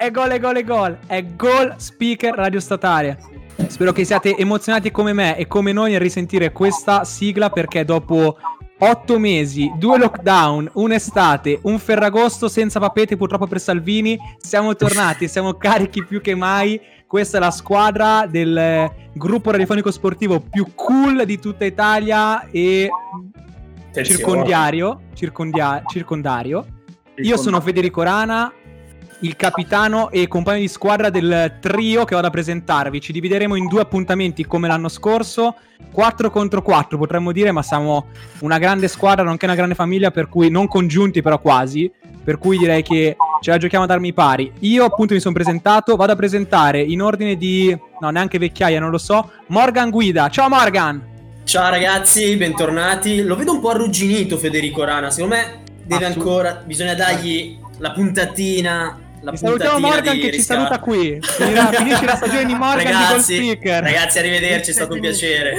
È gol, è gol, è gol. È gol speaker radio statale. Spero che siate emozionati come me e come noi nel risentire questa sigla perché dopo otto mesi, due lockdown, un'estate, un ferragosto senza papete purtroppo per Salvini, siamo tornati, siamo carichi più che mai. Questa è la squadra del gruppo radiofonico sportivo più cool di tutta Italia e circondiario, circondia- circondario. Io sono Federico Rana, il capitano e compagno di squadra del trio che vado a presentarvi. Ci divideremo in due appuntamenti come l'anno scorso, 4 contro 4 potremmo dire, ma siamo una grande squadra, nonché una grande famiglia, per cui non congiunti però quasi, per cui direi che ce la giochiamo ad armi pari. Io appunto mi sono presentato, vado a presentare in ordine di... no, neanche vecchiaia, non lo so, Morgan Guida. Ciao Morgan! Ciao ragazzi, bentornati. Lo vedo un po' arrugginito Federico Rana, secondo me deve ancora, bisogna dargli la puntatina la salutiamo Morgan che ci saluta qui. Finirà, finisce la stagione di Morgan ragazzi, di speaker. Ragazzi, arrivederci, è stato un piacere.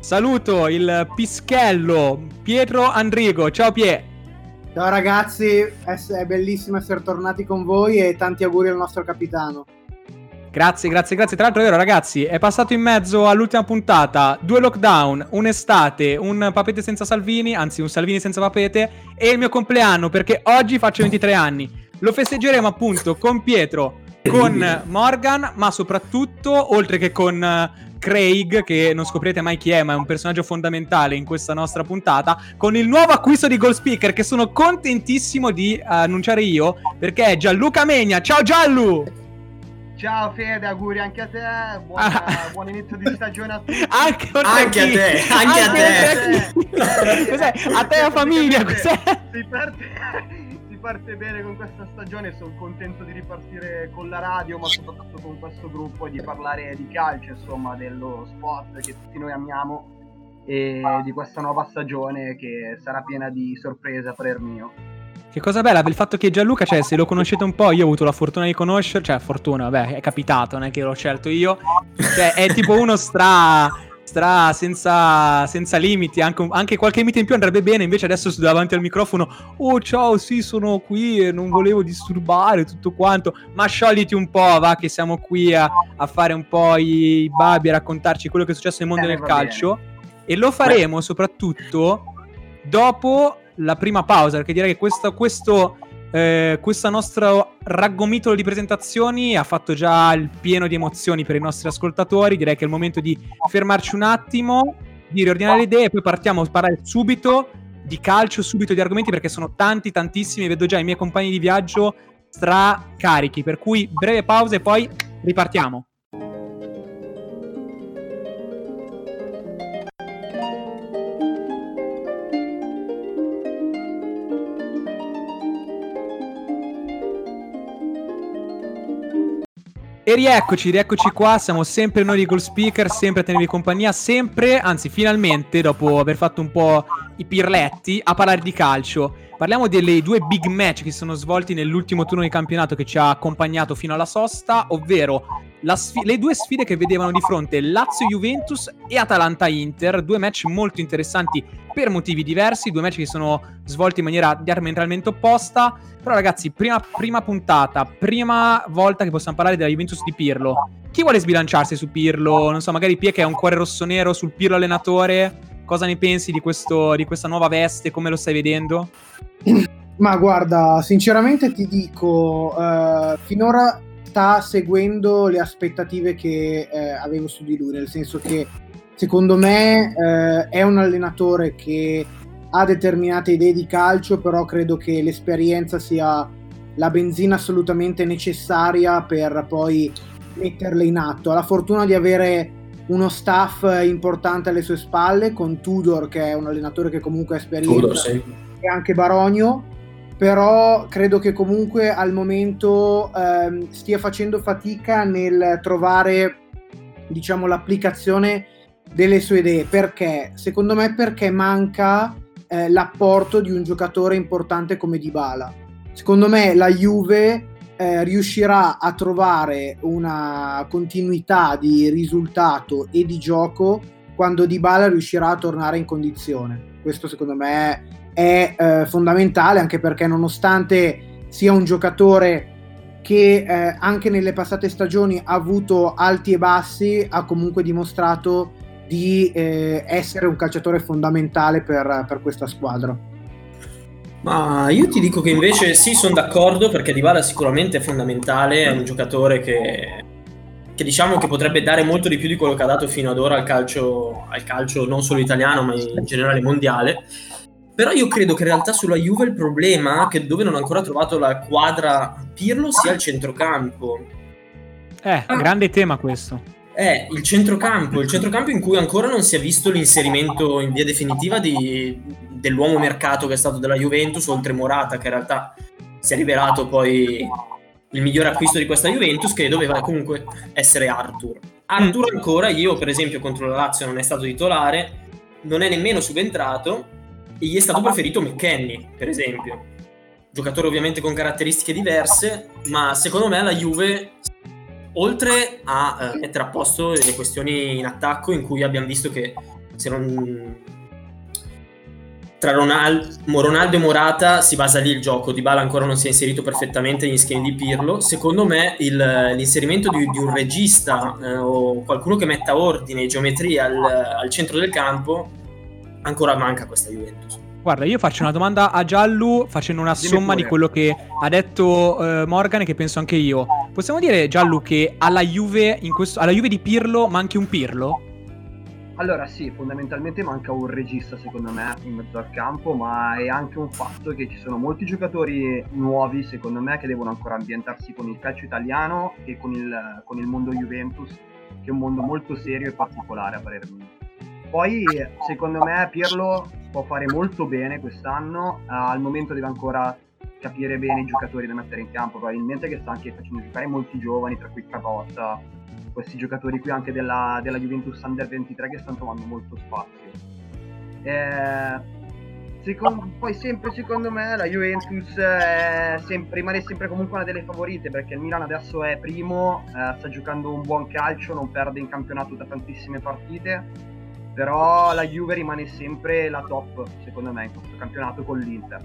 Saluto il Pischello Pietro Andrigo. Ciao Pie. Ciao ragazzi, è bellissimo essere tornati con voi e tanti auguri al nostro capitano. Grazie, grazie, grazie. Tra l'altro è vero ragazzi, è passato in mezzo all'ultima puntata due lockdown, un'estate, un papete senza Salvini, anzi un Salvini senza papete e il mio compleanno perché oggi faccio 23 anni. Lo festeggeremo appunto con Pietro, con Morgan, ma soprattutto, oltre che con eh, Craig, che non scoprirete mai chi è, ma è un personaggio fondamentale in questa nostra puntata, con il nuovo acquisto di Gold Speaker, che sono contentissimo di annunciare io, perché è Gianluca Megna. Ciao Giallu! Ciao Fede, auguri anche a te, buon, ah. buon inizio di stagione a tutti. Anche, anche a te, anche, anche a te. A te. Cos'è? A te e a famiglia, cos'è? Si parte parte bene con questa stagione, sono contento di ripartire con la radio, ma soprattutto con questo gruppo e di parlare di calcio, insomma, dello sport che tutti noi amiamo e di questa nuova stagione che sarà piena di sorprese a parer mio. Che cosa bella il fatto che Gianluca, cioè, se lo conoscete un po', io ho avuto la fortuna di conoscere, cioè, fortuna, vabbè, è capitato, non è che l'ho scelto io. Cioè, è tipo uno stra stra senza, senza limiti, anche, anche, qualche limite in più andrebbe bene, invece adesso davanti al microfono, oh ciao, sì, sono qui e non volevo disturbare tutto quanto, ma sciogliti un po', va, che siamo qui a, a fare un po' i, i babi, a raccontarci quello che è successo nel mondo eh, del calcio, bene. e lo faremo Beh. soprattutto dopo la prima pausa, perché direi che questo, questo eh, questo nostro raggomitolo di presentazioni ha fatto già il pieno di emozioni per i nostri ascoltatori. Direi che è il momento di fermarci un attimo, di riordinare le idee e poi partiamo a parlare subito di calcio, subito di argomenti perché sono tanti, tantissimi. Vedo già i miei compagni di viaggio stracarichi. Per cui breve pausa e poi ripartiamo. E rieccoci, rieccoci qua, siamo sempre noi di Goal Speaker, sempre a tenervi compagnia, sempre, anzi finalmente, dopo aver fatto un po' i pirletti, a parlare di calcio. Parliamo delle due big match che si sono svolti nell'ultimo turno di campionato che ci ha accompagnato fino alla sosta, ovvero sfi- le due sfide che vedevano di fronte Lazio-Juventus e Atalanta-Inter, due match molto interessanti per motivi diversi, due match che sono svolti in maniera diametralmente opposta. Però ragazzi, prima, prima puntata, prima volta che possiamo parlare della Juventus di Pirlo. Chi vuole sbilanciarsi su Pirlo? Non so, magari Pie che ha un cuore rosso-nero sul Pirlo allenatore. Cosa ne pensi di, questo, di questa nuova veste? Come lo stai vedendo? Ma guarda, sinceramente ti dico, uh, finora sta seguendo le aspettative che eh, avevo su di lui, nel senso che secondo me eh, è un allenatore che ha determinate idee di calcio, però credo che l'esperienza sia la benzina assolutamente necessaria per poi metterle in atto. Ha la fortuna di avere uno staff importante alle sue spalle con Tudor che è un allenatore che comunque ha esperienza Tudor, sì. e anche Baronio. Però credo che comunque al momento ehm, stia facendo fatica nel trovare diciamo l'applicazione delle sue idee. Perché? Secondo me perché manca eh, l'apporto di un giocatore importante come Dybala. Secondo me la Juve eh, riuscirà a trovare una continuità di risultato e di gioco quando Dybala riuscirà a tornare in condizione questo secondo me è eh, fondamentale anche perché nonostante sia un giocatore che eh, anche nelle passate stagioni ha avuto alti e bassi, ha comunque dimostrato di eh, essere un calciatore fondamentale per, per, questa squadra. Ma io ti dico che invece sì, sono d'accordo perché Dybala sicuramente è fondamentale, è un giocatore che, che, diciamo che potrebbe dare molto di più di quello che ha dato fino ad ora al calcio, al calcio non solo italiano ma in generale mondiale. Però io credo che in realtà sulla Juve il problema, che dove non ha ancora trovato la quadra Pirlo, sia il centrocampo. Eh, ah. grande tema questo. È il centrocampo, il centrocampo in cui ancora non si è visto l'inserimento in via definitiva di, dell'uomo mercato che è stato della Juventus, oltre Morata, che in realtà si è rivelato poi il miglior acquisto di questa Juventus, che doveva comunque essere Arthur. Arthur mm. ancora, io per esempio contro la Lazio non è stato titolare, non è nemmeno subentrato, e gli è stato preferito McKenny, per esempio. Giocatore ovviamente con caratteristiche diverse, ma secondo me la Juve, oltre a eh, mettere a posto le questioni in attacco, in cui abbiamo visto che se non... tra Ronaldo, Ronaldo e Morata si basa lì il gioco, Di Bala ancora non si è inserito perfettamente negli schemi di Pirlo, secondo me il, l'inserimento di, di, un regista eh, o qualcuno che metta ordine e geometria al, al centro del campo ancora manca questa Juventus. Guarda, io faccio una domanda a Giallu facendo una Dimmi somma pure. di quello che ha detto uh, Morgan e che penso anche io. Possiamo dire, Giallu, che alla Juve, questo, alla Juve di Pirlo manchi un Pirlo? Allora sì, fondamentalmente manca un regista secondo me in mezzo al campo, ma è anche un fatto che ci sono molti giocatori nuovi secondo me che devono ancora ambientarsi con il calcio italiano e con il, con il mondo Juventus, che è un mondo molto serio e particolare a parer mio. Poi secondo me Pirlo può fare molto bene quest'anno, uh, al momento deve ancora capire bene i giocatori da mettere in campo, probabilmente che sta anche facendo giocare molti giovani, tra cui Cabotta, questi giocatori qui anche della, della Juventus Under 23 che stanno trovando molto spazio. Eh, Secondo, poi sempre secondo me la Juventus sempre, rimane sempre comunque una delle favorite perché il Milan adesso è primo, eh, sta giocando un buon calcio, non perde in campionato da tantissime partite però la Juve rimane sempre la top, secondo me, in questo campionato con l'Inter.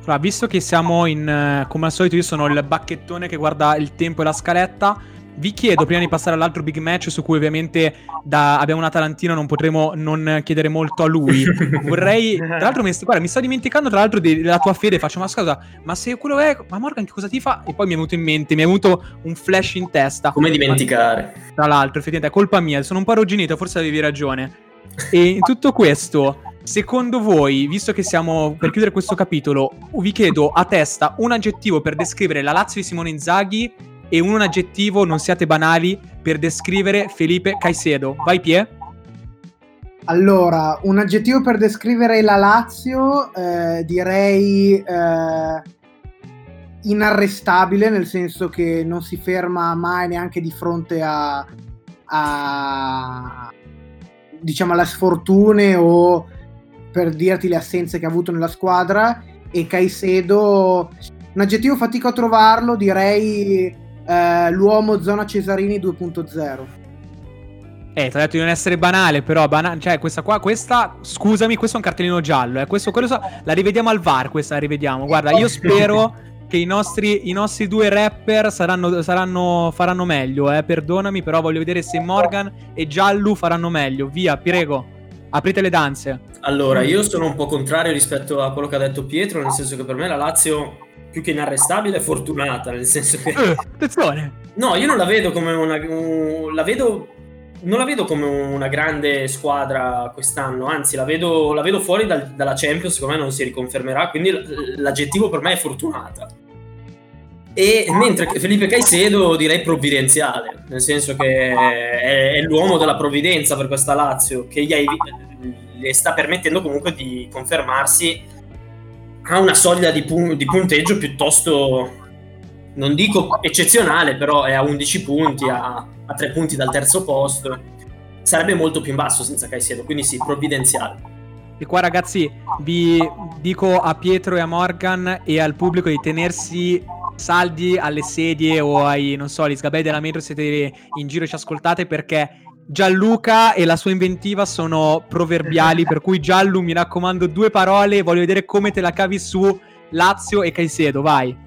Allora, visto che siamo in, eh, come al solito, io sono il bacchettone che guarda il tempo e la scaletta. Vi chiedo, prima di passare all'altro big match, su cui ovviamente da, abbiamo un Atalantino, non potremo non chiedere molto a lui. Vorrei. Tra l'altro, mi, guarda, mi sto dimenticando, tra l'altro, della tua fede. Faccio una scusa, ma se quello è. Ma Morgan, che cosa ti fa? E poi mi è venuto in mente, mi è venuto un flash in testa. Come dimenticare? Tra l'altro, effettivamente, è colpa mia. Sono un po' arrugginito, forse avevi ragione. E in tutto questo, secondo voi, visto che siamo per chiudere questo capitolo, vi chiedo a testa un aggettivo per descrivere la Lazio di Simone Inzaghi e un aggettivo, non siate banali, per descrivere Felipe Caicedo. Vai Pie? Allora, un aggettivo per descrivere la Lazio, eh, direi eh, inarrestabile, nel senso che non si ferma mai neanche di fronte a, a, diciamo alle sfortune o per dirti le assenze che ha avuto nella squadra e Caicedo un aggettivo fatico a trovarlo direi eh, l'uomo zona Cesarini 2.0 eh, ti ho detto di non essere banale, però bana- cioè questa qua, questa, scusami, questo è un cartellino giallo, eh. questo, quello so, la rivediamo al VAR, questa la rivediamo. Guarda, io spero che i nostri, i nostri due rapper saranno, saranno, faranno meglio, eh, perdonami, però voglio vedere se Morgan e Giallu faranno meglio. Via, prego. Aprite le danze. Allora, io sono un po' contrario rispetto a quello che ha detto Pietro, nel senso che per me la Lazio più che inarrestabile è fortunata, nel senso che... Eh, attenzione! No, io non la vedo come una... Un, la vedo... Non la vedo come una grande squadra quest'anno, anzi la vedo, la vedo fuori dal, dalla Champions, secondo me non si riconfermerà, quindi l'aggettivo per me è fortunata. E mentre Felipe Caicedo direi provvidenziale, nel senso che è, è l'uomo della provvidenza per questa Lazio, che gli, gli sta permettendo comunque di confermarsi ha una soglia di, pun- di punteggio piuttosto, non dico eccezionale, però è a 11 punti, a, a 3 punti dal terzo posto. Sarebbe molto più in basso senza Caicedo, quindi sì, provvidenziale. E qua ragazzi vi dico a Pietro e a Morgan e al pubblico di tenersi saldi alle sedie o ai, non so, agli sgabelli della metro siete in giro e ci ascoltate perché Gianluca e la sua inventiva sono proverbiali, per cui Giallu mi raccomando due parole, voglio vedere come te la cavi su Lazio e Caicedo, vai.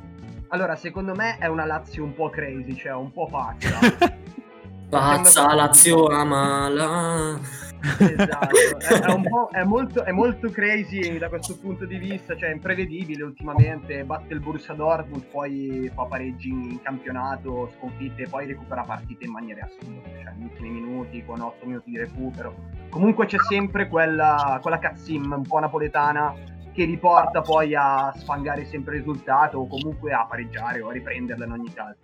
Allora, secondo me è una Lazio un po' crazy, cioè un po' pazza. Pazza Lazio amala. esatto, è, è un po', è, molto, è molto crazy da questo punto di vista, cioè imprevedibile ultimamente, batte il Borussia Dortmund, poi fa pareggi in campionato, sconfitte, poi recupera partite in maniera assurda, cioè negli ultimi minuti, con 8 minuti di recupero. Comunque c'è sempre quella, quella cazzim un po' napoletana che riporta poi a sfangare sempre il risultato o comunque a pareggiare o a riprenderla in ogni caso.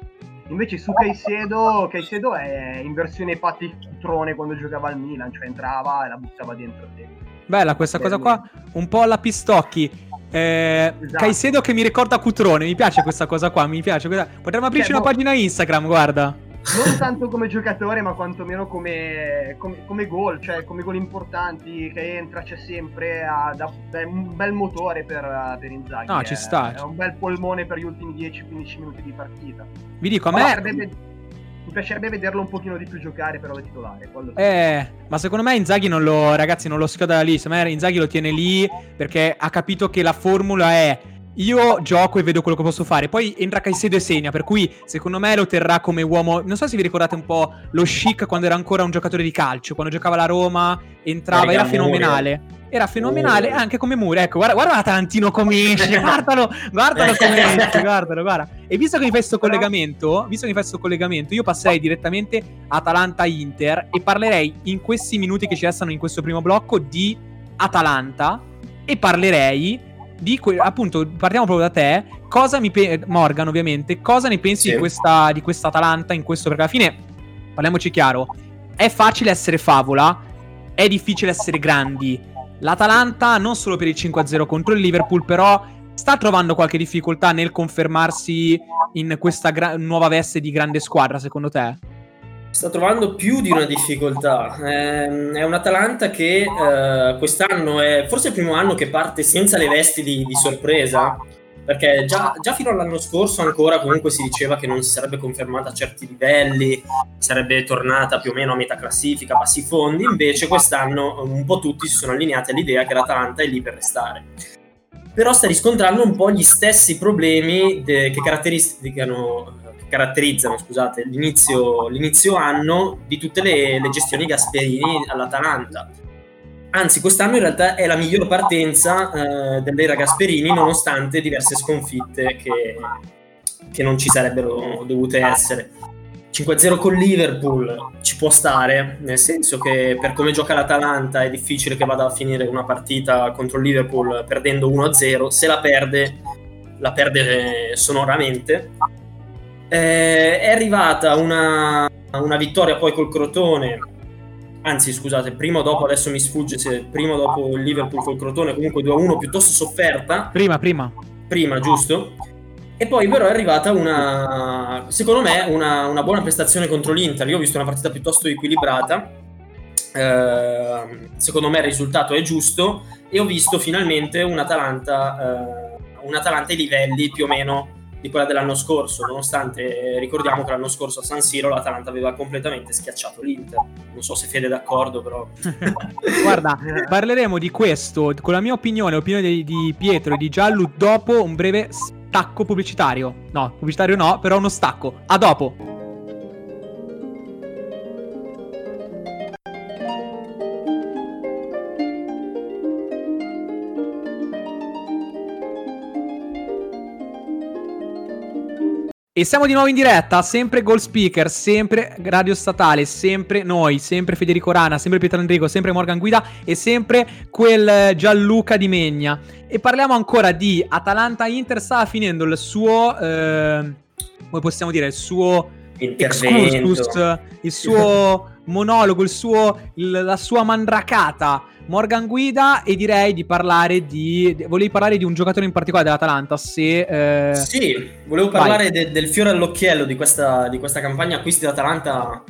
Invece su Caicedo, Caicedo è in versione Patti Cutrone quando giocava al Milan, cioè entrava e la buttava dentro te. Bella questa cosa qua, un po' alla Pistocchi. Eh, esatto. Caicedo che mi ricorda Cutrone, mi piace questa cosa qua, mi piace. Potremmo aprirci cioè, una no... pagina Instagram, guarda non tanto come giocatore, ma quantomeno come, come, come gol, cioè come gol importanti che entra, c'è sempre, ha, da, è un bel motore per, per Inzaghi. No, ci sta. È un bel polmone per gli ultimi 10-15 minuti di partita. Vi dico, a me... Sarebbe, mi piacerebbe vederlo un pochino di più giocare però da titolare. Eh, ma secondo me Inzaghi non lo, ragazzi, non lo schiota da lì. Secondo me Inzaghi lo tiene lì perché ha capito che la formula è io gioco e vedo quello che posso fare. Poi entra Caicedo e segna, per cui secondo me lo terrà come uomo. Non so se vi ricordate un po' lo chic quando era ancora un giocatore di calcio, quando giocava la Roma, entrava, era fenomenale. Era fenomenale oh. anche come Muri. Ecco, guarda, guarda Tarantino come esce, guardalo, guardalo come esce, guardalo, guarda. E visto che mi fai questo collegamento, visto che mi fai questo collegamento, io passerei direttamente Atalanta-Inter e parlerei in questi minuti che ci restano in questo primo blocco di Atalanta e parlerei di que- appunto, partiamo proprio da te. Cosa mi pe- Morgan, ovviamente, cosa ne pensi sì. di, questa, di questa Atalanta in questo? Perché alla fine, parliamoci chiaro, è facile essere favola, è difficile essere grandi. L'Atalanta, non solo per il 5-0 contro il Liverpool, però sta trovando qualche difficoltà nel confermarsi in questa gra- nuova veste di grande squadra, secondo te? Sta trovando più di una difficoltà. Eh, è un Atalanta che eh, quest'anno è forse il primo anno che parte senza le vesti di, di sorpresa, perché già, già, fino all'anno scorso ancora comunque si diceva che non si sarebbe confermata a certi livelli, sarebbe tornata più o meno a metà classifica, bassi fondi, invece quest'anno un po' tutti si sono allineati all'idea che l'Atalanta è lì per restare. Però sta riscontrando un po' gli stessi problemi de- che caratterizzano caratterizzano scusate, l'inizio, l'inizio, anno di tutte le, le, gestioni Gasperini all'Atalanta. Anzi, quest'anno in realtà è la miglior partenza eh, dell'era Gasperini, nonostante diverse sconfitte che, che non ci sarebbero dovute essere. 5-0 con Liverpool ci può stare, nel senso che per come gioca l'Atalanta è difficile che vada a finire una partita contro Liverpool perdendo 1-0, se la perde la perde sonoramente eh, è arrivata una, una, vittoria poi col Crotone, anzi scusate, prima o dopo, adesso mi sfugge se prima o dopo il Liverpool col Crotone, comunque 2-1 piuttosto sofferta. Prima, prima. Prima, giusto? E poi però è arrivata una, secondo me, una, una buona prestazione contro l'Inter. Io ho visto una partita piuttosto equilibrata. Eh, secondo me il risultato è giusto e ho visto finalmente un Atalanta, eh, un Atalanta ai livelli più o meno di quella dell'anno scorso, nonostante eh, ricordiamo che l'anno scorso a San Siro l'Atalanta aveva completamente schiacciato l'Inter. Non so se Fede è d'accordo, però. Guarda, parleremo di questo con la mia opinione, l'opinione di, di Pietro e di Giallo dopo un breve stacco pubblicitario. No, pubblicitario no, però uno stacco. A dopo. E siamo di nuovo in diretta, sempre Gold Speaker, sempre Radio Statale, sempre noi, sempre Federico Rana, sempre Pietro Enrico, sempre Morgan Guida e sempre quel Gianluca di Megna. E parliamo ancora di Atalanta-Inter, stava finendo il suo, eh, come possiamo dire, il suo excursus, il suo monologo, il suo, la sua mandracata Morgan guida e direi di parlare di... Volevi parlare di un giocatore in particolare dell'Atalanta, se... Eh... Sì, volevo parlare de- del fiore all'occhiello di questa, di questa campagna acquisti dell'Atalanta,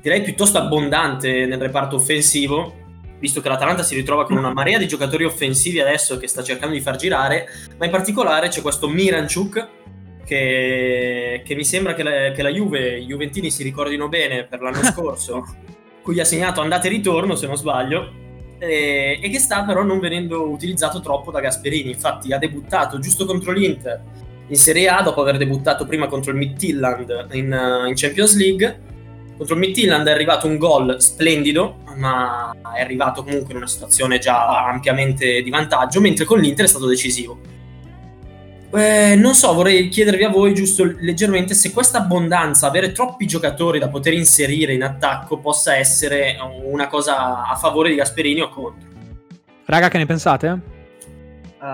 direi piuttosto abbondante nel reparto offensivo, visto che l'Atalanta si ritrova con una marea di giocatori offensivi adesso che sta cercando di far girare, ma in particolare c'è questo Miranchuk, che, che mi sembra che la, che la Juve, i Juventini si ricordino bene per l'anno scorso, cui ha segnato andata e ritorno, se non sbaglio, e, e, che sta però non venendo utilizzato troppo da Gasperini. Infatti ha debuttato giusto contro l'Inter in Serie A dopo aver debuttato prima contro il Midtjylland in, uh, in Champions League. Contro il Midtjylland è arrivato un gol splendido, ma è arrivato comunque in una situazione già ampiamente di vantaggio, mentre con l'Inter è stato decisivo. Eh, non so, vorrei chiedervi a voi giusto leggermente se questa abbondanza, avere troppi giocatori da poter inserire in attacco, possa essere una cosa a favore di Gasperini o contro. Raga, che ne pensate? Uh,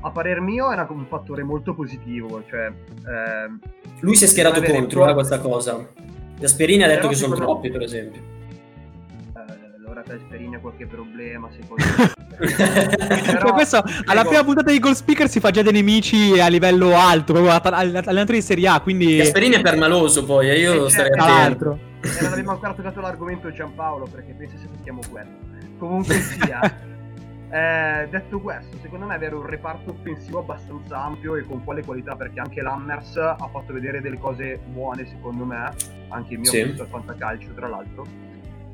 a parer mio è un fattore molto positivo. Cioè, eh, Lui si è schierato contro a questa cosa. Gasperini ha detto che sono troppi, per esempio ora Gasperini ha qualche problema, secondo me. Però, questo, alla prima puntata di Goal Speaker si fa già dei nemici a livello alto, proprio allenatore di Serie A, quindi... Gasperini è permaloso poi, e io eh, starei certo. attento. E non abbiamo ancora toccato l'argomento Giampaolo, perché penso se tocchiamo quello. Comunque sia... Eh, detto questo, secondo me avere un reparto offensivo abbastanza ampio e con quale qualità, perché anche l'Hammers ha fatto vedere delle cose buone, secondo me, anche il mio sì. visto al fantacalcio, tra l'altro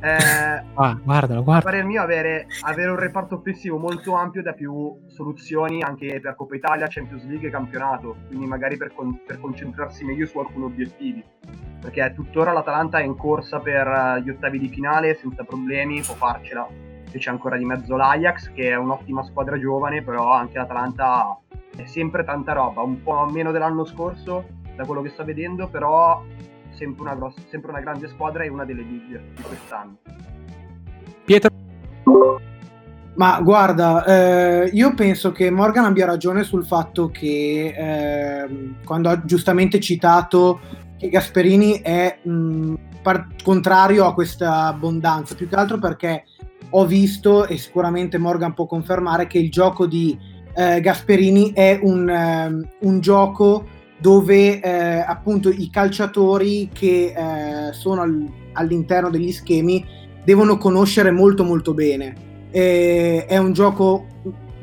eh, ah, guardalo, guarda. Pare il mio avere, avere, un reparto offensivo molto ampio da più soluzioni anche per Coppa Italia, Champions League e campionato, quindi magari per, con, per concentrarsi meglio su alcuni obiettivi. Perché tuttora l'Atalanta è in corsa per eh, gli ottavi di finale senza problemi, può farcela. E c'è ancora di mezzo l'Ajax, che è un'ottima squadra giovane, però anche l'Atalanta è sempre tanta roba, un po' meno dell'anno scorso, da quello che sto vedendo, però sempre una, grossa, sempre una grande squadra e una delle big di quest'anno. Pietro? Ma guarda, eh, io penso che Morgan abbia ragione sul fatto che eh, quando ha giustamente citato che Gasperini è mh, par- contrario a questa abbondanza, più che altro perché ho visto e sicuramente Morgan può confermare che il gioco di eh, Gasperini è un, um, un gioco dove eh, appunto i calciatori che eh, sono al, all'interno degli schemi devono conoscere molto molto bene. E, è un gioco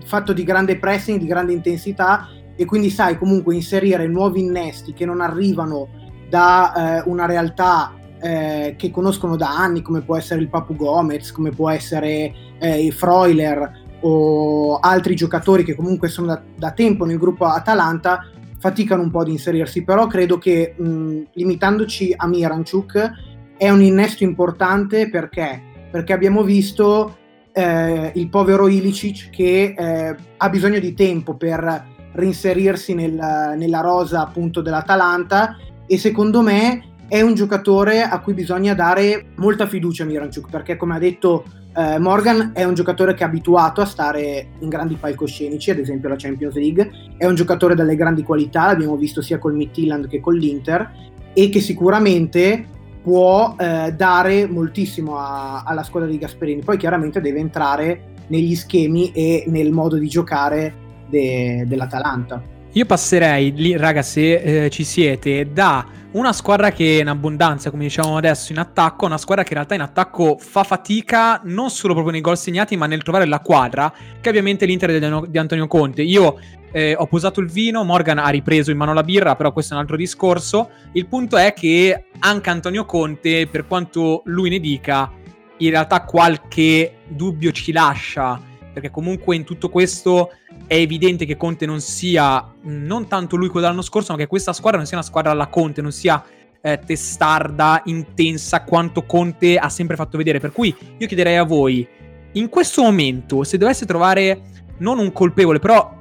fatto di grande pressing, di grande intensità e quindi sai comunque inserire nuovi innesti che non arrivano da eh, una realtà eh, che conoscono da anni come può essere il Papu Gomez, come può essere eh, il Freuler o altri giocatori che comunque sono da, da tempo nel gruppo Atalanta faticano un po' ad inserirsi, però credo che mh, limitandoci a Miranchuk è un innesto importante perché, perché abbiamo visto eh, il povero Ilicic che eh, ha bisogno di tempo per reinserirsi nel, nella rosa appunto dell'Atalanta e secondo me è un giocatore a cui bisogna dare molta fiducia a Miranchuk perché come ha detto eh, Morgan è un giocatore che è abituato a stare in grandi palcoscenici, ad esempio la Champions League, è un giocatore dalle grandi qualità, l'abbiamo visto sia col Midtjylland che con l'Inter, e che sicuramente può eh, dare moltissimo a, alla squadra di Gasperini. Poi chiaramente deve entrare negli schemi e nel modo di giocare de, dell'Atalanta. Io passerei lì, raga, se eh, ci siete, da una squadra che è in abbondanza, come diciamo adesso, in attacco, una squadra che in realtà in attacco fa fatica non solo proprio nei gol segnati, ma nel trovare la quadra, che ovviamente è l'Inter di Antonio Conte. Io eh, ho posato il vino, Morgan ha ripreso in mano la birra, però questo è un altro discorso. Il punto è che anche Antonio Conte, per quanto lui ne dica, in realtà qualche dubbio ci lascia, perché comunque in tutto questo è evidente che Conte non sia non tanto lui quello dell'anno scorso, ma che questa squadra non sia una squadra alla Conte, non sia eh, testarda, intensa quanto Conte ha sempre fatto vedere. Per cui io chiederei a voi, in questo momento, se dovesse trovare non un colpevole, però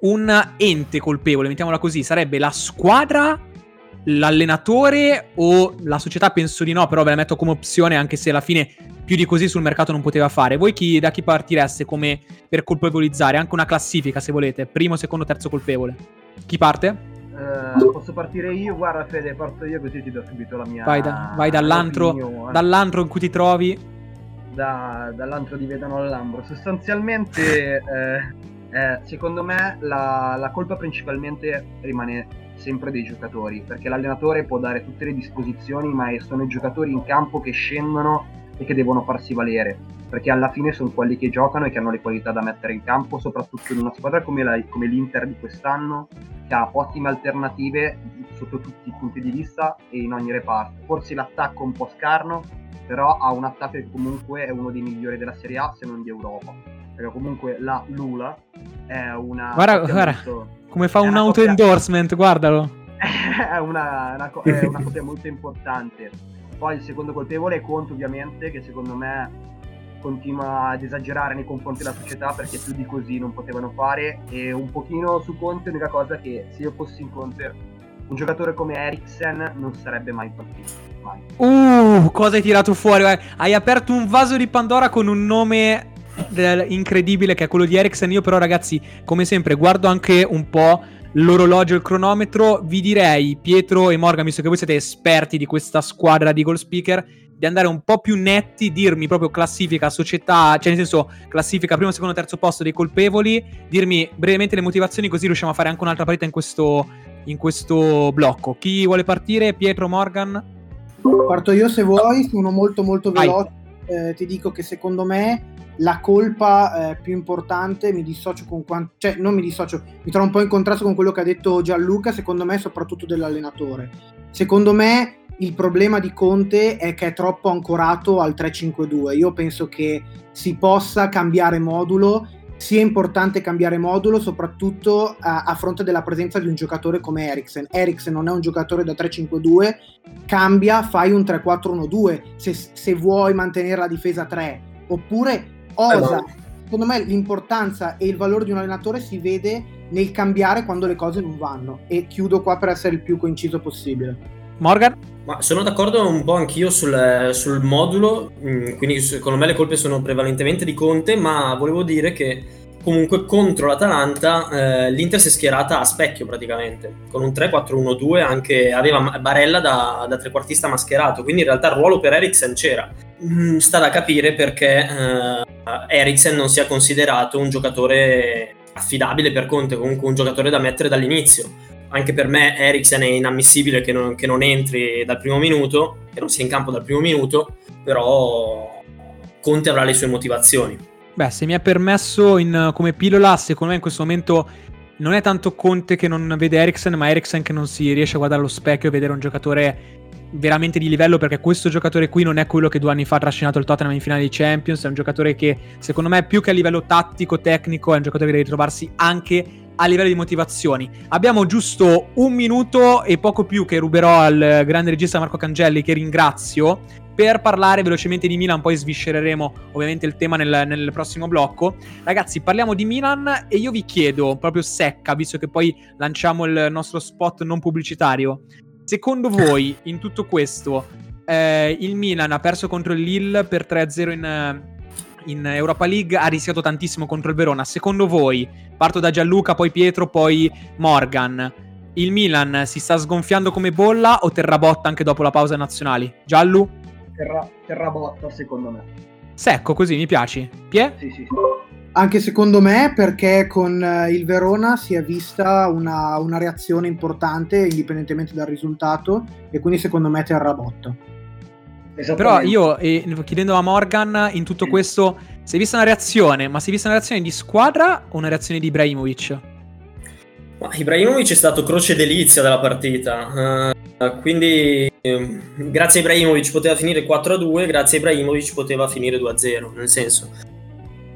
un ente colpevole, mettiamola così, sarebbe la squadra, l'allenatore o la società? Penso di no, però ve la metto come opzione, anche se alla fine più di così sul mercato non poteva fare. Voi chi, da chi partireste come per colpevolizzare? Anche una classifica se volete, primo, secondo, terzo colpevole. Chi parte? Uh, posso partire io? Guarda Fede, parto io così ti do subito la mia... Vai, da, vai dall'antro, dall'antro in cui ti trovi. da- dall'antro di Vedano all'Ambro. Sostanzialmente, eh, eh, secondo me, la, la colpa principalmente rimane sempre dei giocatori, perché l'allenatore può dare tutte le disposizioni, ma sono i giocatori in campo che scendono e che devono farsi valere, perché alla fine sono quelli che giocano e che hanno le qualità da mettere in campo, soprattutto in una squadra come, la- come l'Inter di quest'anno, che ha ottime alternative sotto tutti i punti di vista e in ogni reparto. Forse l'attacco è un po' scarno, però ha un attacco che comunque è uno dei migliori della Serie A, se non di Europa. Perché comunque la Lula è una... Guarda- guarda. molto- Come fa un una auto coppia- endorsement, guardalo. è una, una è una coppia molto importante. Poi il secondo colpevole è Conte ovviamente, che secondo me continua ad esagerare nei confronti della società perché più di così non potevano fare e un pochino su Conte l'unica cosa che se io fossi in Conte un giocatore come Eriksen non sarebbe mai partito mai. Uh, cosa hai tirato fuori? guarda. Hai aperto un vaso di Pandora con un nome incredibile che è quello di Ericsson. Io però ragazzi, come sempre, guardo anche un po' l'orologio e il cronometro. Vi direi, Pietro e Morgan, visto che voi siete esperti di questa squadra di goal speaker, di andare un po' più netti, dirmi proprio classifica, società, cioè nel senso classifica primo, secondo, terzo posto dei colpevoli, dirmi brevemente le motivazioni così riusciamo a fare anche un'altra partita in questo, in questo blocco. Chi vuole partire? Pietro, Morgan? Parto io se vuoi, sono molto molto veloce. Eh, ti dico che secondo me la colpa eh, più importante, mi dissocio con quanto, cioè non mi dissocio, mi trovo un po' in contrasto con quello che ha detto Gianluca, secondo me soprattutto dell'allenatore. Secondo me il problema di Conte è che è troppo ancorato al 3-5-2. Io penso che si possa cambiare modulo, sia importante cambiare modulo soprattutto a, a fronte della presenza di un giocatore come Eriksen. Eriksen non è un giocatore da 3-5-2, cambia, fai un 3-4-1-2 se, se vuoi mantenere la difesa 3, oppure osa. Secondo me l'importanza e il valore di un allenatore si vede nel cambiare quando le cose non vanno. E chiudo qua per essere il più coinciso possibile. Morgan? Ma sono d'accordo un po' anch'io sul, sul modulo, mm, quindi secondo me le colpe sono prevalentemente di Conte, ma volevo dire che comunque contro l'Atalanta eh, l'Inter si è schierata a specchio praticamente, con un 3-4-1-2 anche aveva Barella da, da trequartista mascherato, quindi in realtà il ruolo per Eriksen c'era. Mm, sta da capire perché eh, Eriksen non sia considerato un giocatore affidabile per Conte, comunque un giocatore da mettere dall'inizio anche per me Eriksen è inammissibile che non, che non entri dal primo minuto, che non sia in campo dal primo minuto, però Conte avrà le sue motivazioni. Beh, se mi è permesso in, come pillola, secondo me in questo momento non è tanto Conte che non vede Eriksen, ma Eriksen che non si riesce a guardare allo specchio e vedere un giocatore veramente di livello, perché questo giocatore qui non è quello che due anni fa ha trascinato il Tottenham in finale di Champions, è un giocatore che secondo me più che a livello tattico, tecnico, è un giocatore che deve ritrovarsi anche a livello di motivazioni. Abbiamo giusto un minuto e poco più che ruberò al grande regista Marco Cangelli, che ringrazio, per parlare velocemente di Milan, poi sviscereremo ovviamente il tema nel, nel prossimo blocco. Ragazzi, parliamo di Milan e io vi chiedo, proprio secca, visto che poi lanciamo il nostro spot non pubblicitario, secondo voi in tutto questo eh, il Milan ha perso contro il Lille per 3-0 in, in Europa League, ha rischiato tantissimo contro il Verona. Secondo voi, parto da Gianluca, poi Pietro, poi Morgan, il Milan si sta sgonfiando come bolla o terrà botta anche dopo la pausa nazionali? Giallu? Terra, terra botta secondo me. Secco, così mi piaci. Pie? Sì, sì, sì. Anche secondo me, perché con eh, il Verona si è vista una, una reazione importante, indipendentemente dal risultato, e quindi secondo me terrà botta. Però io, eh, chiedendo a Morgan, in tutto questo, si è vista una reazione, ma si è vista una reazione di squadra o una reazione di Ibrahimovic? Ma Ibrahimovic è stato croce delizia della partita, eh, quindi eh, grazie a Ibrahimovic poteva finire 4-2, grazie a Ibrahimovic poteva finire 2-0, nel senso.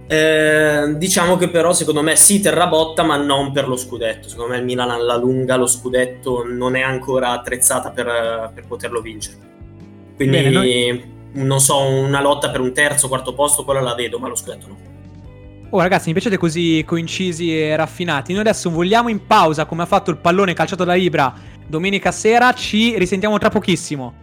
Eh, diciamo che però secondo me sì terrà botta ma non per lo scudetto, secondo me il Milan alla lunga lo scudetto non è ancora attrezzata per, per poterlo vincere. Quindi Bene, noi- non so, una lotta per un terzo, quarto posto, quella la vedo, ma lo scudetto no. Oh ragazzi, mi piacete così coincisi e raffinati. Noi adesso vogliamo in pausa, come ha fatto il pallone calciato da Ibra domenica sera. Ci risentiamo tra pochissimo.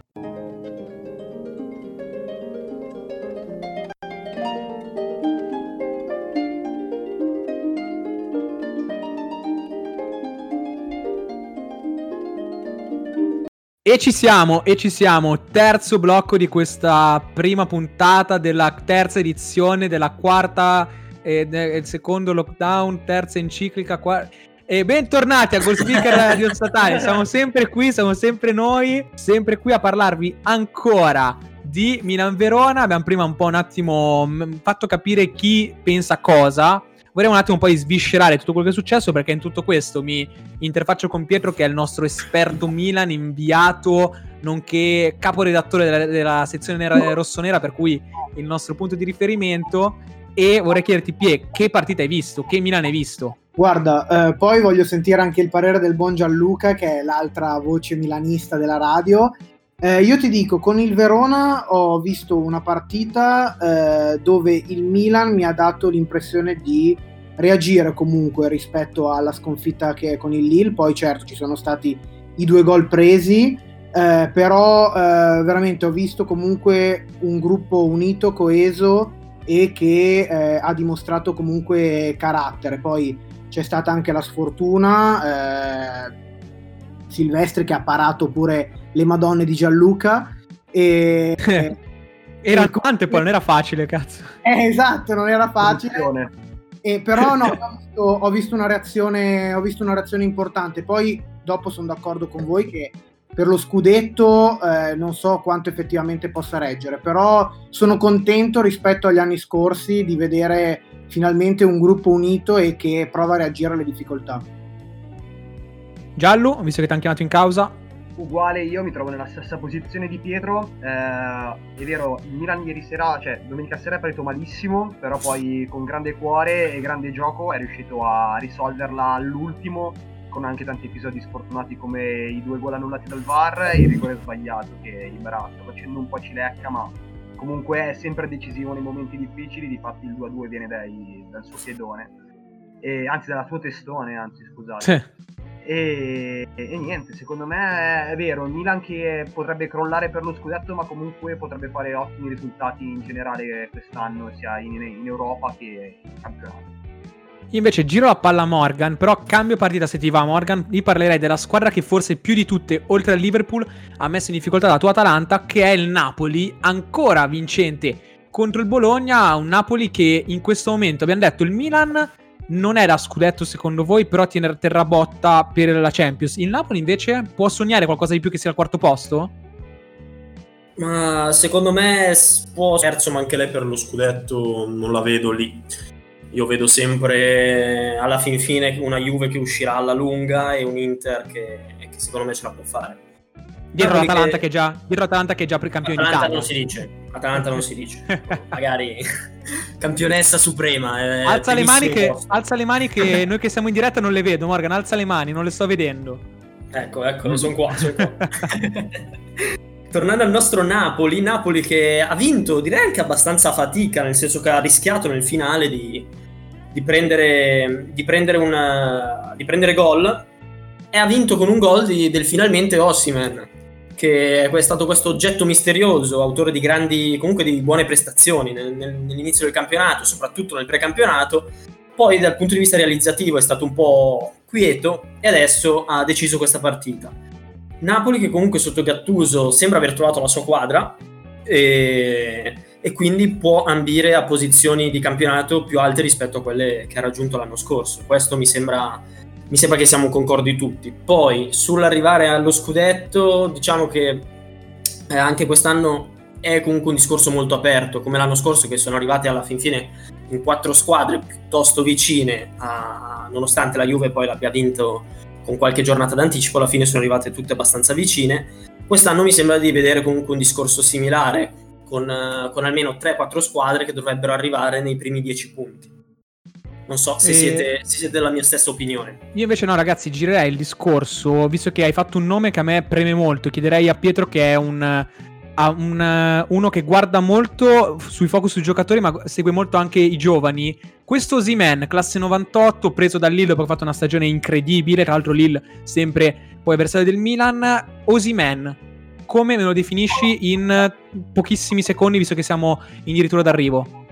E ci siamo, e ci siamo. Terzo blocco di questa prima puntata della terza edizione della quarta e del secondo lockdown, terza enciclica. Qua... E bentornati a Goal Speaker Radio Statale. Siamo sempre qui, siamo sempre noi, sempre qui a parlarvi ancora di Milan Verona. Abbiamo prima un po' un attimo mm, fatto capire chi pensa cosa vorrei un attimo poi sviscerare tutto quello che è successo perché in tutto questo mi interfaccio con Pietro che è il nostro esperto Milan inviato nonché caporedattore della, della sezione nera, rossonera per cui il nostro punto di riferimento e vorrei chiederti Pie che partita hai visto? Che Milan hai visto? Guarda, eh, poi voglio sentire anche il parere del buon Gianluca che è l'altra voce milanista della radio eh, io ti dico, con il Verona ho visto una partita eh, dove il Milan mi ha dato l'impressione di reagire comunque rispetto alla sconfitta che è con il Lille. Poi certo ci sono stati i due gol presi, eh, però eh, veramente ho visto comunque un gruppo unito, coeso e che eh, ha dimostrato comunque carattere. Poi c'è stata anche la sfortuna, eh, Silvestri che ha parato pure le Madonne di Gianluca. E, era tante poi, non era facile, cazzo. Eh, esatto, non era facile. E, però no, ho visto, ho visto, una reazione, ho visto una reazione importante. Poi dopo sono d'accordo con voi che per lo scudetto eh, non so quanto effettivamente possa reggere, però sono contento rispetto agli anni scorsi di vedere finalmente un gruppo unito e che prova a reagire alle difficoltà. Giallo, visto che ti hanno chiamato in causa, uguale io mi trovo nella stessa posizione di Pietro. Eh, è vero il Milan ieri sera cioè domenica sera è partito malissimo però poi con grande cuore e grande gioco è riuscito a risolverla all'ultimo con anche tanti episodi sfortunati come i due gol annullati dal VAR e il rigore sbagliato che imbarazza facendo un po' cilecca ma comunque è sempre decisivo nei momenti difficili difatti il 2-2 viene dai, dal suo piedone. E, anzi dalla sua testone anzi scusate. Sì e, e, niente, secondo me è vero, il Milan che potrebbe crollare per lo scudetto, ma comunque potrebbe fare ottimi risultati in generale quest'anno, sia in, in Europa che in campionato. Io invece giro la palla a Morgan, però cambio partita se ti va Morgan, vi parlerei della squadra che forse più di tutte, oltre al Liverpool, ha messo in difficoltà la tua Atalanta, che è il Napoli, ancora vincente contro il Bologna, un Napoli che in questo momento abbiamo detto il Milan non era scudetto secondo voi, però tiene terra botta per la Champions. Il Napoli invece può sognare qualcosa di più che sia al quarto posto? Ma secondo me può terzo, ma anche lei per lo scudetto non la vedo lì. Io vedo sempre alla fin fine una Juve che uscirà alla lunga e un Inter che, che secondo me ce la può fare. Dietro l'Atalanta che... che, già, dietro l'Atalanta che è già campione Atalanta d'Italia. non si dice. Atalanta non si dice. Magari campionessa suprema. Eh, alza, le mani che, alza le mani che noi che siamo in diretta non le vedo, Morgan. Alza le mani, non le sto vedendo. Ecco, ecco, sono qua. Sono qua. Tornando al nostro Napoli, Napoli che ha vinto, direi anche abbastanza a fatica, nel senso che ha rischiato nel finale di, di prendere, di prendere, una, di prendere gol e ha vinto con un gol di, del finalmente Ossiman che è stato questo oggetto misterioso, autore di grandi, comunque di buone prestazioni nel, nel, nell'inizio del campionato, soprattutto nel precampionato, poi dal punto di vista realizzativo è stato un po' quieto e adesso ha deciso questa partita. Napoli che comunque sotto Gattuso sembra aver trovato la sua quadra e, e quindi può ambire a posizioni di campionato più alte rispetto a quelle che ha raggiunto l'anno scorso. Questo mi sembra mi sembra che siamo concordi tutti. Poi sull'arrivare allo scudetto, diciamo che eh, anche quest'anno è comunque un discorso molto aperto, come l'anno scorso che sono arrivate alla fin fine in quattro squadre piuttosto vicine, a, nonostante la Juve poi l'abbia vinto con qualche giornata d'anticipo, alla fine sono arrivate tutte abbastanza vicine. Quest'anno mi sembra di vedere comunque un discorso similare, con, con almeno 3-4 squadre che dovrebbero arrivare nei primi 10 punti. Non so se, e... siete, se, siete, della mia stessa opinione. Io invece no, ragazzi, girerei il discorso, visto che hai fatto un nome che a me preme molto, chiederei a Pietro che è un, un, uno che guarda molto sui focus sui giocatori, ma segue molto anche i giovani. Questo Osimen, classe 98, preso dal Lille, perché ha fatto una stagione incredibile, tra l'altro Lille sempre poi avversario del Milan. Osimen, come me lo definisci in pochissimi secondi, visto che siamo in addirittura d'arrivo?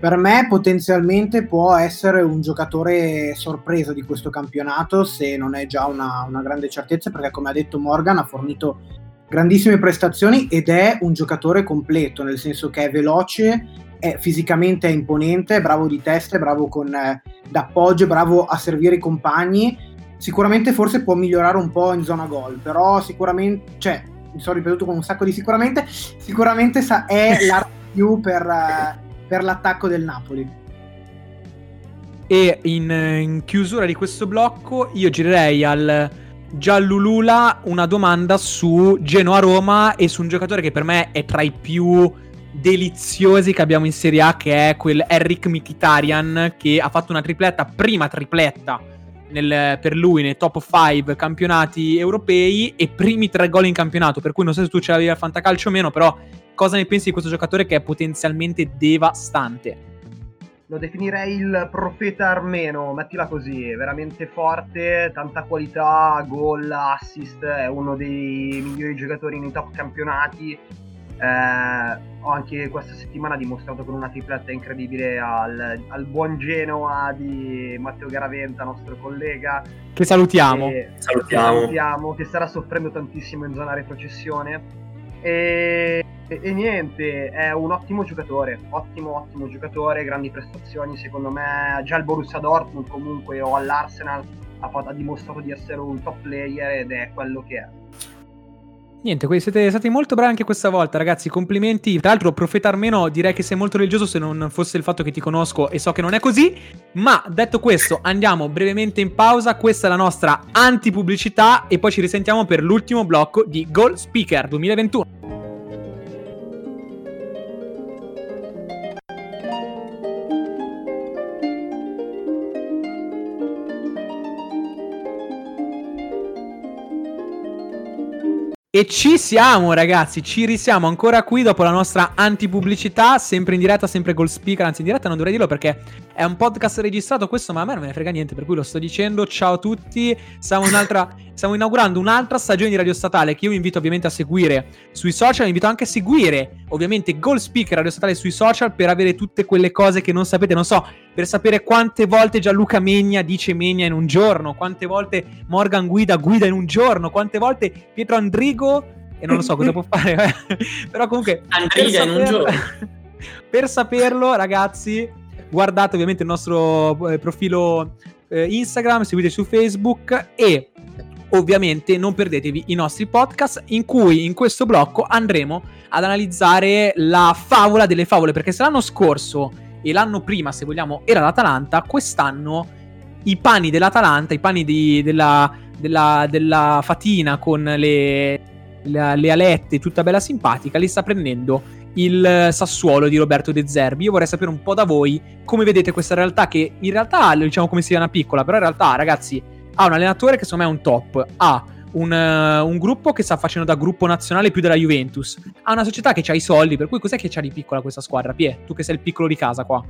Per me potenzialmente può essere un giocatore sorpresa di questo campionato se non è già una, una grande certezza perché come ha detto Morgan ha fornito grandissime prestazioni ed è un giocatore completo nel senso che è veloce è fisicamente è imponente, è bravo di testa, è bravo con eh, d'appoggio, è bravo a servire i compagni. Sicuramente forse può migliorare un po' in zona gol, però sicuramente, cioè, mi sono ripetuto con un sacco di sicuramente, sicuramente sa- è l'arte più per, eh, per l'attacco del Napoli. E in, in chiusura di questo blocco io girerei al Giallulula una domanda su Genoa-Roma e su un giocatore che per me è tra i più deliziosi che abbiamo in Serie A, che è quel Eric Mkhitaryan che ha fatto una tripletta, prima tripletta nel, per lui nei top 5 campionati europei e primi tre gol in campionato. Per cui non so se tu ce l'avevi al fantacalcio o meno, però cosa ne pensi di questo giocatore che è potenzialmente devastante? Lo definirei il profeta armeno, mettila così, veramente forte, tanta qualità, gol, assist, è uno dei migliori giocatori nei top campionati eh, ho anche questa settimana dimostrato con una tripletta incredibile al, al, buon Genoa di Matteo Garaventa, nostro collega. Che salutiamo. Che salutiamo. salutiamo. Che starà soffrendo tantissimo in zona retrocessione. E, e, e, niente, è un ottimo giocatore, ottimo, ottimo giocatore, grandi prestazioni secondo me. Già il Borussia Dortmund comunque o all'Arsenal ha, ha dimostrato di essere un top player ed è quello che è. Niente, siete stati molto bravi anche questa volta, ragazzi. Complimenti. Tra l'altro, Profeta Armeno direi che sei molto religioso se non fosse il fatto che ti conosco e so che non è così. Ma detto questo, andiamo brevemente in pausa. Questa è la nostra antipubblicità e poi ci risentiamo per l'ultimo blocco di Goal Speaker 2021. E ci siamo ragazzi, ci risiamo ancora qui dopo la nostra antipubblicità, sempre in diretta, sempre col speaker, anzi in diretta non dovrei dirlo perché è un podcast registrato questo, ma a me non me ne frega niente, per cui lo sto dicendo. Ciao a tutti, stiamo, stiamo inaugurando un'altra stagione di Radio Statale che io vi invito ovviamente a seguire sui social, vi invito anche a seguire ovviamente Goal Speaker Radio Statale sui social per avere tutte quelle cose che non sapete, non so, per sapere quante volte Gianluca Megna dice Megna in un giorno, quante volte Morgan guida guida in un giorno, quante volte Pietro Andrigo e non lo so cosa può fare, però comunque Andriga in un giorno. per saperlo, ragazzi, guardate ovviamente il nostro eh, profilo eh, Instagram, seguite su Facebook e ovviamente non perdetevi i nostri podcast in cui in questo blocco andremo ad analizzare la favola delle favole perché se l'anno scorso e l'anno prima, se vogliamo, era l'Atalanta, quest'anno i pani dell'Atalanta, i pani di, della, della, della, fatina con le, le, le alette, tutta bella simpatica, li sta prendendo il Sassuolo di Roberto De Zerbi. Io vorrei sapere un po' da voi come vedete questa realtà che in realtà diciamo come si una piccola, però in realtà ragazzi ha un allenatore che secondo me è un top, ha un, uh, un, gruppo che sta facendo da gruppo nazionale più della Juventus. Ha una società che ha i soldi, per cui cos'è che c'ha di piccola questa squadra? Pie, tu che sei il piccolo di casa qua.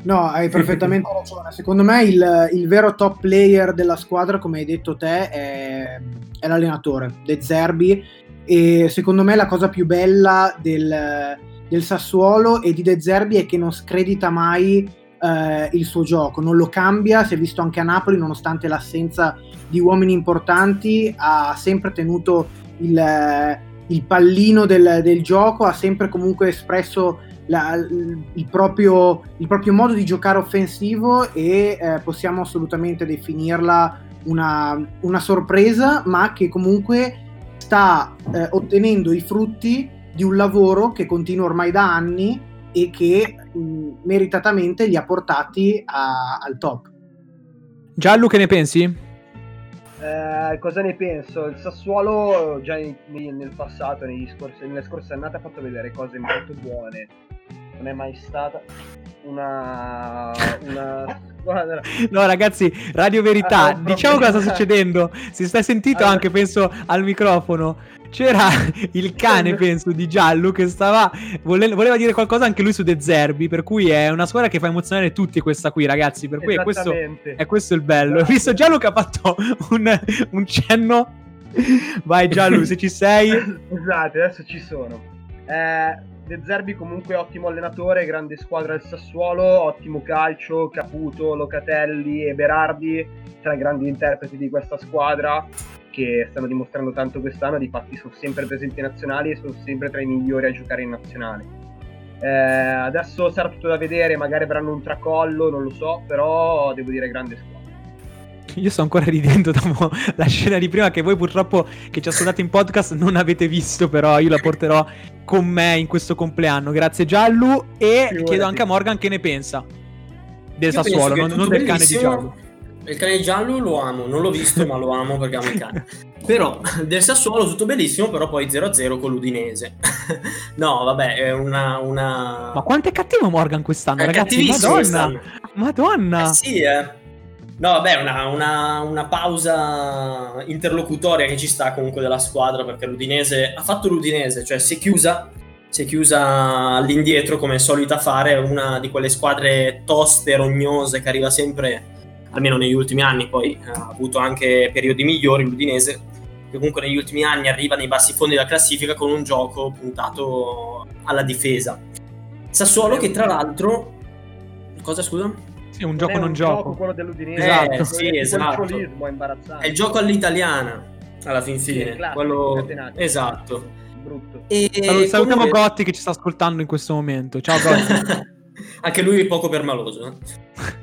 No, hai perfettamente ragione. Secondo me il, il, vero top player della squadra, come hai detto te, è, è l'allenatore, De Zerbi. E secondo me la cosa più bella del, del Sassuolo e di De Zerbi è che non scredita mai eh, il suo gioco, non lo cambia, si è visto anche a Napoli nonostante l'assenza di uomini importanti, ha sempre tenuto il, il pallino del, del, gioco, ha sempre comunque espresso la, il, proprio, il, proprio, modo di giocare offensivo e eh, possiamo assolutamente definirla una, una, sorpresa, ma che comunque sta eh, ottenendo i frutti di un lavoro che continua ormai da anni e che mh, meritatamente li ha portati a, al top. Giallo, che ne pensi? Eh, cosa ne penso? Il Sassuolo già in, nel passato, scorsi, nelle scorse annate, ha fatto vedere cose molto buone. Non è mai stata una... una... No ragazzi, Radio Verità, ah, diciamo cosa sta succedendo. Si sta sentito allora... anche, penso, al microfono c'era il cane, penso, di Giallo che stava. Vole- voleva dire qualcosa anche lui su De Zerbi. Per cui è una squadra che fa emozionare tutti questa qui, ragazzi. Per cui è questo, è questo il bello. Ho visto Giallo che ha fatto un, un cenno. Vai, Giallo, se ci sei. Scusate, adesso ci sono. Eh, De Zerbi comunque ottimo allenatore, grande squadra del Sassuolo, ottimo calcio, Caputo, Locatelli e Berardi, tra i grandi interpreti di questa squadra che stanno dimostrando tanto quest'anno, di fatti sono sempre presenti in nazionali e sono sempre tra i migliori a giocare in nazionale. Eh, adesso sarà tutto da vedere, magari avranno un tracollo, non lo so, però devo dire grande squadra. Io sto ancora ridendo dopo la scena di prima che voi purtroppo che ci ascoltate in podcast non avete visto, però io la porterò con me in questo compleanno. Grazie Giallu e Figurati. chiedo anche a Morgan che ne pensa del Io Sassuolo, non, non del cane di. Giallu. Il cane giallo lo amo, non l'ho visto ma lo amo perché amo il cane. Però del Sassuolo tutto bellissimo, però poi 0-0 con l'Udinese. no, vabbè, è una... una... Ma quanto è cattivo Morgan quest'anno, è ragazzi? cattivissimo Madonna! quest'anno. Madonna! Eh sì, eh. No, vabbè, una, una, una pausa interlocutoria che ci sta comunque della squadra perché l'Udinese ha fatto l'Udinese, cioè si è chiusa, si è chiusa all'indietro come è solita fare, una di quelle squadre toste, rognose che arriva sempre, almeno negli ultimi anni, poi eh, ha avuto anche periodi migliori l'Udinese, che comunque negli ultimi anni arriva nei bassi fondi della classifica con un gioco puntato alla difesa. Sassuolo che tra l'altro... Cosa scusa? Sì, un Non gioco è non un gioco. quello dell'Udinese. Esatto. Eh, sì, esatto. è il gioco all'italiana, alla fin Sì, fine. classico, Quello... Esatto. Brutto. E Salu- salutiamo comunque- Gotti che ci sta ascoltando in questo momento. Ciao Gotti. Anche lui è poco permaloso. eh.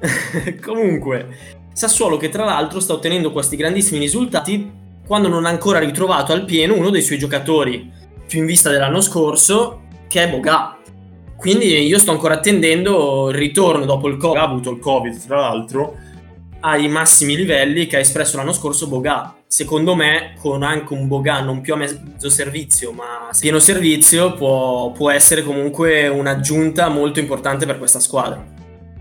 comunque, Sassuolo che tra l'altro sta ottenendo questi grandissimi risultati quando non ha ancora ritrovato al pieno uno dei suoi giocatori più in vista dell'anno scorso, che è Boga. Quindi io sto ancora attendendo il ritorno dopo il Covid, ha avuto il Covid tra l'altro, ai massimi livelli che ha espresso l'anno scorso Boga. Secondo me, con anche un Boga non più a mezzo servizio, ma pieno servizio, può, può essere comunque un'aggiunta molto importante per questa squadra.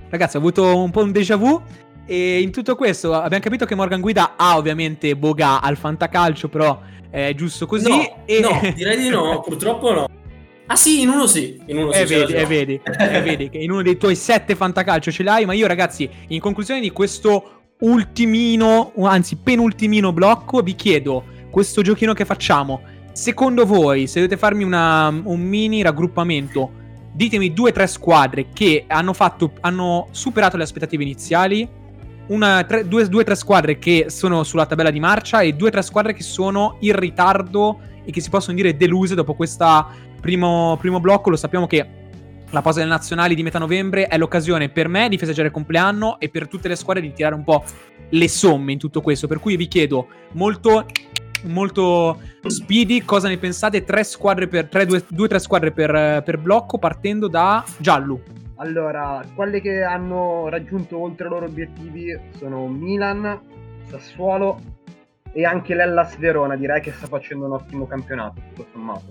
Ragazzi, ho avuto un po' un déjà vu. E in tutto questo abbiamo capito che Morgan Guida ha ovviamente Boga al fantacalcio, però è giusto così. no, e... no, direi di no, purtroppo no. Ah sì, in uno sì, in uno sì. E c'è vedi, ragione. e vedi, e vedi che in uno dei tuoi sette fantacalcio ce l'hai, ma io ragazzi, in conclusione di questo ultimino, anzi penultimino blocco, vi chiedo, questo giochino che facciamo, secondo voi, se dovete farmi una- un mini raggruppamento, ditemi due o tre squadre che hanno, fatto, hanno superato le aspettative iniziali, una, tre, due o tre squadre che sono sulla tabella di marcia e due o tre squadre che sono in ritardo e che si possono dire deluse dopo questo primo, primo blocco. Lo sappiamo che la pausa delle nazionali di metà novembre è l'occasione per me di festeggiare il compleanno e per tutte le squadre di tirare un po' le somme in tutto questo. Per cui vi chiedo molto, molto speedy cosa ne pensate. Tre squadre per, tre, due, due tre squadre per, per blocco partendo da Giallo. Allora, quelle che hanno raggiunto oltre i loro obiettivi sono Milan, Sassuolo e anche l'Ellas Verona, direi che sta facendo un ottimo campionato, tutto sommato.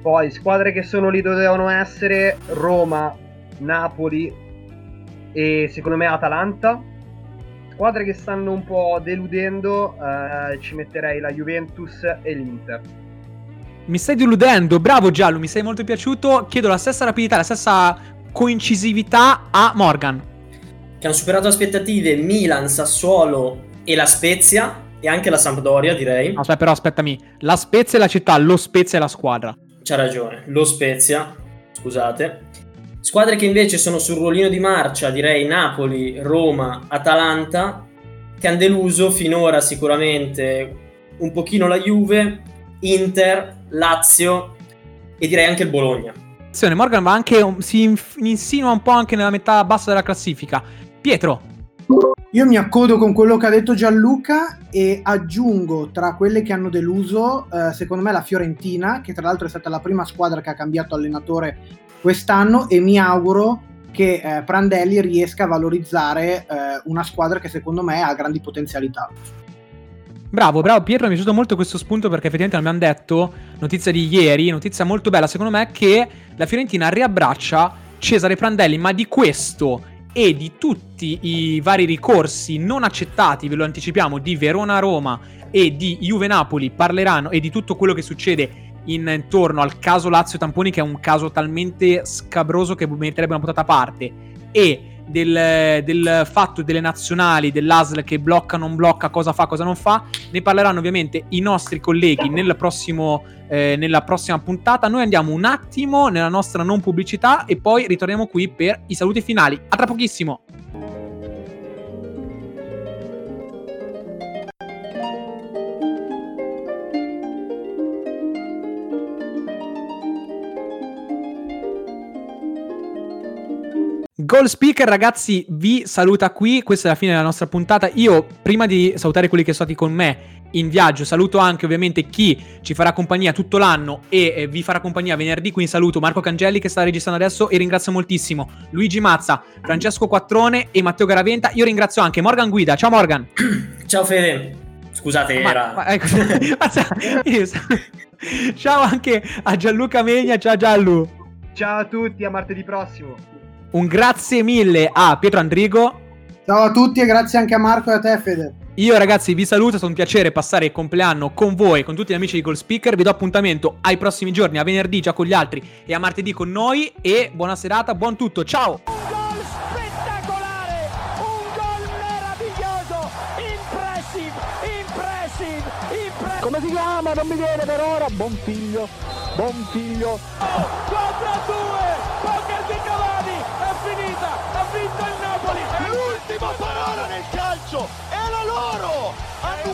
Poi, squadre che sono lì dove devono essere, Roma, Napoli e secondo me Atalanta. Squadre che stanno un po' deludendo, eh, ci metterei la Juventus e l'Inter. Mi stai deludendo, bravo Giallo, mi sei molto piaciuto. Chiedo la stessa rapidità, la stessa coincisività a Morgan. Che hanno superato aspettative Milan, Sassuolo e la Spezia e anche la Sampdoria, direi. Aspetta, però aspettami. La Spezia è la città, lo Spezia è la squadra. C'ha ragione, lo Spezia, scusate. Squadre che invece sono sul ruolino di marcia, direi Napoli, Roma, Atalanta, che hanno deluso finora sicuramente un pochino la Juve, Inter, Lazio e direi anche il Bologna. Attenzione, Morgan va anche, si insinua un po' anche nella metà bassa della classifica. Pietro, Io mi accodo con quello che ha detto Gianluca e aggiungo tra quelle che hanno deluso, eh, secondo me la Fiorentina, che tra l'altro è stata la prima squadra che ha cambiato allenatore quest'anno e mi auguro che eh, Prandelli riesca a valorizzare eh, una squadra che secondo me ha grandi potenzialità. bravo, bravo Pietro, mi è piaciuto molto questo spunto perché effettivamente abbiamo detto, notizia di ieri, notizia molto bella secondo me, che la Fiorentina riabbraccia Cesare Prandelli, ma di questo e di tutti i vari ricorsi non accettati, ve lo anticipiamo, di Verona-Roma e di Juve-Napoli parleranno e di tutto quello che succede intorno al caso Lazio Tamponi che è un caso talmente scabroso che meriterebbe una puntata a parte e del, del fatto delle nazionali, dell'ASL che blocca, non blocca, cosa fa, cosa non fa, ne parleranno ovviamente i nostri colleghi nel prossimo, eh, nella prossima puntata. Noi andiamo un attimo nella nostra non pubblicità e poi ritorniamo qui per i saluti finali. A tra pochissimo! Goal Speaker, ragazzi, vi saluta qui. Questa è la fine della nostra puntata. Io, prima di salutare quelli che sono stati con me in viaggio, saluto anche ovviamente chi ci farà compagnia tutto l'anno e eh, vi farà compagnia venerdì. Quindi saluto Marco Cangelli che sta registrando adesso e ringrazio moltissimo Luigi Mazza, Francesco Quattrone e Matteo Garaventa. Io ringrazio anche Morgan Guida. Ciao Morgan. Ciao Fede. Scusate, Ma- era... ma- ecco. Ciao anche a Gianluca Megna. Ciao Giallu. Ciao a tutti, a martedì prossimo. Un grazie mille a Pietro Andrigo. Ciao a tutti e grazie anche a Marco e a te, Fede. Io ragazzi vi saluto, è stato un piacere passare il compleanno con voi, con tutti gli amici di Goal Speaker. Vi do appuntamento ai prossimi giorni, a venerdì già con gli altri e a martedì con noi. E buona serata, buon tutto, ciao! Un gol spettacolare, un gol meraviglioso, impressive, impressive, impressive. Come si chiama? Non mi viene per ora. Buon figlio, buon figlio. 4 a 2,